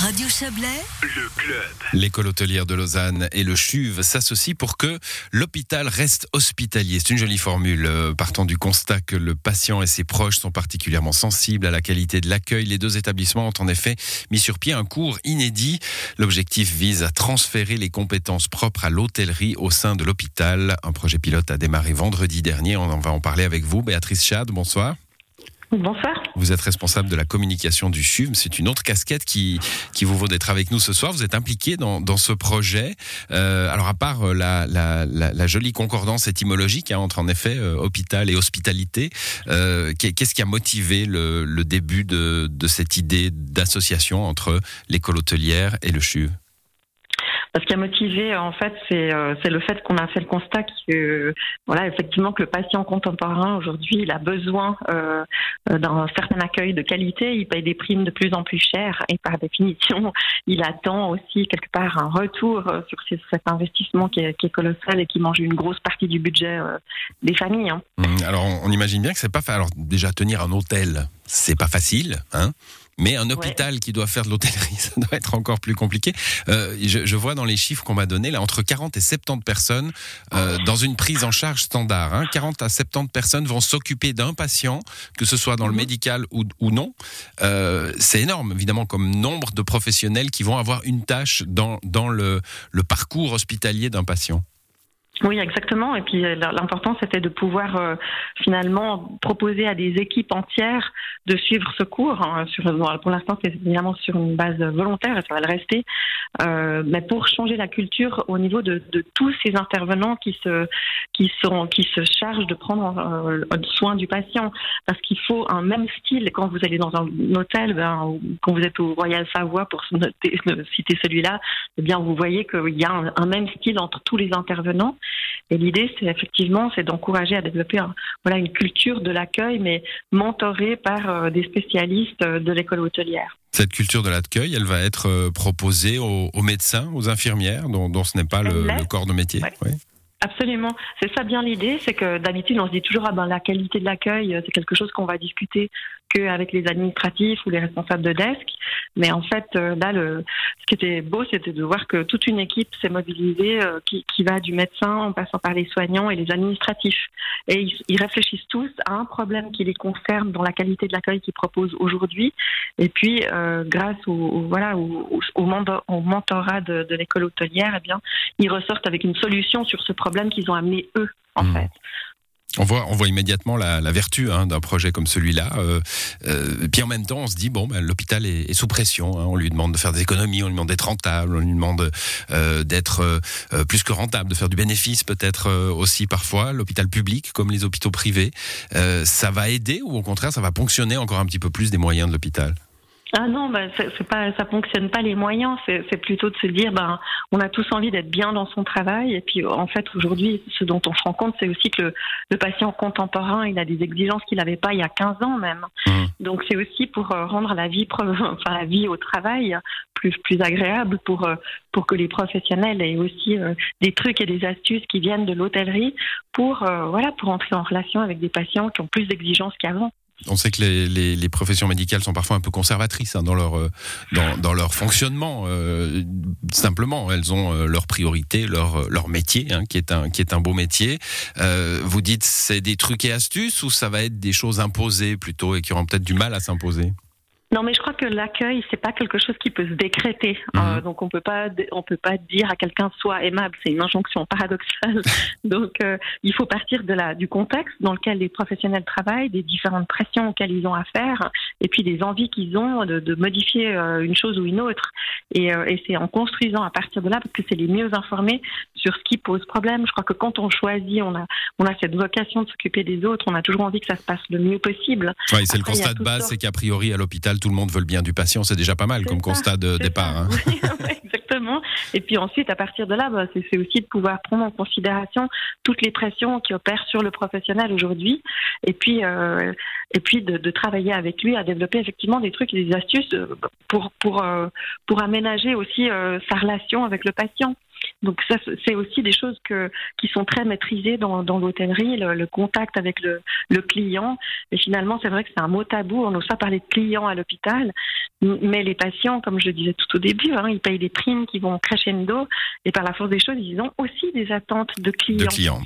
Radio Chablais, le club. L'école hôtelière de Lausanne et le CHUV s'associent pour que l'hôpital reste hospitalier. C'est une jolie formule. Euh, Partant du constat que le patient et ses proches sont particulièrement sensibles à la qualité de l'accueil, les deux établissements ont en effet mis sur pied un cours inédit. L'objectif vise à transférer les compétences propres à l'hôtellerie au sein de l'hôpital. Un projet pilote a démarré vendredi dernier. On en va en parler avec vous. Béatrice Chad, bonsoir. Bonsoir. Vous êtes responsable de la communication du CHUV. C'est une autre casquette qui, qui vous vaut d'être avec nous ce soir. Vous êtes impliqué dans, dans ce projet. Euh, alors, à part euh, la, la, la, la, jolie concordance étymologique hein, entre, en effet, euh, hôpital et hospitalité, euh, qu'est-ce qui a motivé le, le début de, de cette idée d'association entre l'école hôtelière et le CHUV ce qui a motivé, en fait, c'est euh, c'est le fait qu'on a fait le constat que, voilà, effectivement, que le patient contemporain aujourd'hui, il a besoin euh, d'un certain accueil de qualité. Il paye des primes de plus en plus chères et par définition, il attend aussi quelque part un retour euh, sur cet investissement qui est, colossal et qui mange une grosse partie du budget euh, des familles. Hein. Mmh, alors, on imagine bien que c'est pas. Alors, déjà tenir un hôtel, c'est pas facile, hein mais un hôpital ouais. qui doit faire de l'hôtellerie, ça doit être encore plus compliqué. Euh, je, je, vois dans les chiffres qu'on m'a donnés, là, entre 40 et 70 personnes euh, dans une prise en charge standard. Hein, 40 à 70 personnes vont s'occuper d'un patient, que ce soit dans le médical ou, ou non. Euh, c'est énorme, évidemment, comme nombre de professionnels qui vont avoir une tâche dans, dans le, le parcours hospitalier d'un patient. Oui, exactement. Et puis l'important, c'était de pouvoir euh, finalement proposer à des équipes entières de suivre ce cours. Hein, sur, pour l'instant, c'est évidemment sur une base volontaire et ça va le rester. Euh, mais pour changer la culture au niveau de, de, tous ces intervenants qui se qui sont qui se chargent de prendre euh, soin du patient, parce qu'il faut un même style quand vous allez dans un hôtel, ben, quand vous êtes au Royal Savoie pour noter, citer celui-là, eh bien vous voyez qu'il y a un même style entre tous les intervenants. Et l'idée, c'est effectivement, c'est d'encourager à développer un, voilà, une culture de l'accueil, mais mentorée par euh, des spécialistes euh, de l'école hôtelière. Cette culture de l'accueil, elle va être euh, proposée aux, aux médecins, aux infirmières, dont, dont ce n'est pas le, le, corps de métier. Ouais. Oui. Absolument. C'est ça bien l'idée, c'est que d'habitude on se dit toujours ah ben la qualité de l'accueil c'est quelque chose qu'on va discuter qu'avec les administratifs ou les responsables de desk. Mais en fait là le ce qui était beau c'était de voir que toute une équipe s'est mobilisée euh, qui, qui va du médecin en passant par les soignants et les administratifs. Et ils, ils réfléchissent tous à un problème qui les concerne dans la qualité de l'accueil qu'ils proposent aujourd'hui. Et puis euh, grâce au, au voilà au, au, au mentorat de, de l'école hôtelière, eh bien ils ressortent avec une solution sur ce problème qu'ils ont amenés eux, en mmh. fait. On voit, on voit immédiatement la, la vertu hein, d'un projet comme celui-là. Euh, euh, puis en même temps, on se dit bon, ben, l'hôpital est, sous pression. Hein, on lui demande de faire des économies, on lui demande d'être rentable, on lui demande euh, d'être euh, plus que rentable, de faire du bénéfice peut-être euh, aussi parfois. L'hôpital public, comme les hôpitaux privés, euh, ça va aider ou au contraire, ça va ponctionner encore un petit peu plus des moyens de l'hôpital? Ah non, bah, c'est pas, ça fonctionne pas les moyens. C'est plutôt de se dire, ben, on a tous envie d'être bien dans son travail. Et puis, en fait, aujourd'hui, ce dont on se rend compte, c'est aussi que le, le, patient contemporain, il a des exigences qu'il n'avait pas il y a 15 ans même. Mmh. Donc, c'est aussi pour euh, rendre la vie, enfin, la vie au travail plus, plus agréable pour, euh, pour que les professionnels aient aussi euh, des trucs et des astuces qui viennent de l'hôtellerie pour, voilà, pour entrer en relation avec des patients qui ont plus d'exigences qu'avant. On sait que les, les, les, professions médicales sont parfois un peu conservatrices hein, dans, leur, dans, dans, leur fonctionnement. Euh, simplement, elles ont euh, leur priorité, leur, leur métier, hein, qui, est un, qui est un beau métier. Euh, vous dites c'est des trucs et astuces ou ça va être des choses imposées plutôt et qui auront peut-être du mal à s'imposer? Non, mais je crois que l'accueil, c'est pas quelque chose qui peut se décréter. Mmh. Euh, donc, on peut pas, on peut pas dire à quelqu'un sois aimable. C'est une injonction paradoxale. donc, euh, il faut partir de la, du contexte dans lequel les professionnels travaillent, des différentes pressions auxquelles ils ont affaire, et puis des envies qu'ils ont de, de, modifier euh, une chose ou une autre. Et, et c'est en construisant à partir de là, parce que c'est les mieux informés sur ce qui pose problème. Je crois que quand on choisit, on a, on a cette vocation de s'occuper des autres. On a toujours envie que ça se passe le mieux possible. Oui, c'est le constat de base, c'est qu'a priori à l'hôpital tout le monde veut le bien du patient, c'est déjà pas mal comme ça, constat de départ. Hein. Oui, exactement. Et puis ensuite, à partir de là, bah, c'est aussi de pouvoir prendre en considération toutes les pressions qui opèrent sur le professionnel aujourd'hui, et puis euh, et puis de, de, travailler avec lui à développer effectivement des trucs et des astuces pour pour euh, pour aménager aussi euh, sa relation avec le patient. Donc ça, c'est aussi des choses que, qui sont très maîtrisées dans, dans l'hôtellerie, le, le, contact avec le, le, client. Et finalement, c'est vrai que c'est un mot tabou. On n'ose pas parler de client à l'hôpital. Mais les patients, comme je le disais tout au début, hein, ils payent des primes qui vont crescendo et par la force des choses, ils ont aussi des attentes de clients. De clients,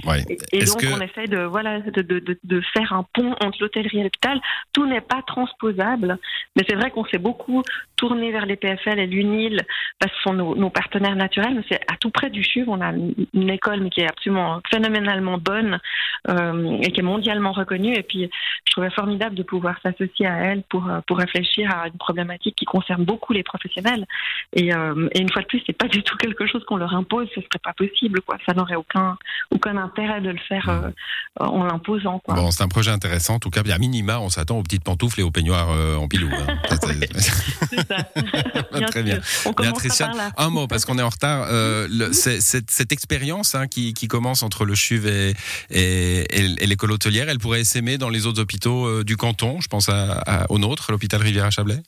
Et, donc on essaie de voilà de, de, de, faire un pont entre l'hôtellerie et l'hôpital. Tout n'est pas transposable, mais c'est vrai qu'on s'est beaucoup tourné vers les PFL et l'UNIL parce que ce sont nos, nos partenaires naturels. Mais c'est à tout près du CHUV, on a une école mais qui est absolument phénoménalement bonne euh, et qui est mondialement reconnue. Et puis je trouvais formidable de pouvoir s'associer à elle pour pour réfléchir à une problématique qui concerne beaucoup les professionnels. Et, euh, et une fois de plus, c'est pas du tout quelque chose qu'on leur impose. Ce serait pas possible, quoi. Ça n'aurait aucun aucun intérêt de le faire euh, en l'imposant, quoi. Bon, c'est un projet intéressant. En tout cas, bien minima, on s'attend aux petites pantoufles et aux peignoirs euh, en pilou. Hein. c'est ça. Très bien. On un mot parce qu'on est en retard. Le, cette, cette expérience hein, qui, qui, commence entre le CHUV et, et, et l'école hôtelière, elle pourrait s'aimer dans les autres hôpitaux du canton? Je pense à, au nôtre, l'hôpital Rivière-à-Chablais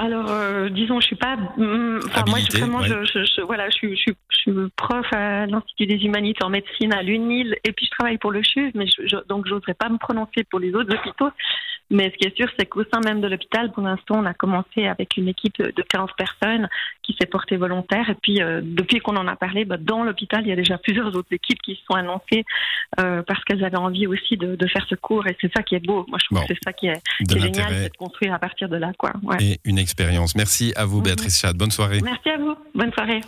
alors, euh, disons, je suis pas. Mm, enfin, moi, vraiment, je, je, voilà, je, je, je, suis prof à l'Institut des Humanités en médecine à l'UNIL, et puis je travaille pour le CHUV, mais je, donc j'oserais pas me prononcer pour les autres hôpitaux. Mais ce qui est sûr, c'est qu'au sein même de l'hôpital, pour l'instant, on a commencé avec une équipe de 15 personnes qui s'est portée volontaire. Et puis, euh, depuis qu'on en a parlé, bah, dans l'hôpital, il y a déjà plusieurs autres équipes qui se sont annoncées euh, parce qu'elles avaient envie aussi de, de faire ce cours. Et c'est ça qui est beau. Moi, je trouve que c'est ça qui est, génial, c'est de construire à partir de là. Quoi. Ouais. Et une expérience. Merci à vous, mhm. Béatrice Chad. Bonne soirée. Merci à vous. Bonne soirée.